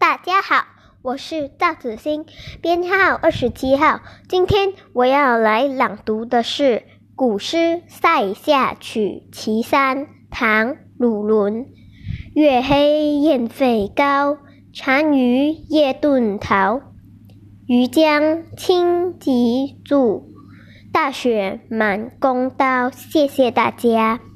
大家好我是赵子欣编号二十七号。今天我要来朗读的是古诗塞下曲其三唐鲁伦。月黑雁飞高单于夜遁逃。渔江轻骑逐大雪满弓刀谢谢大家。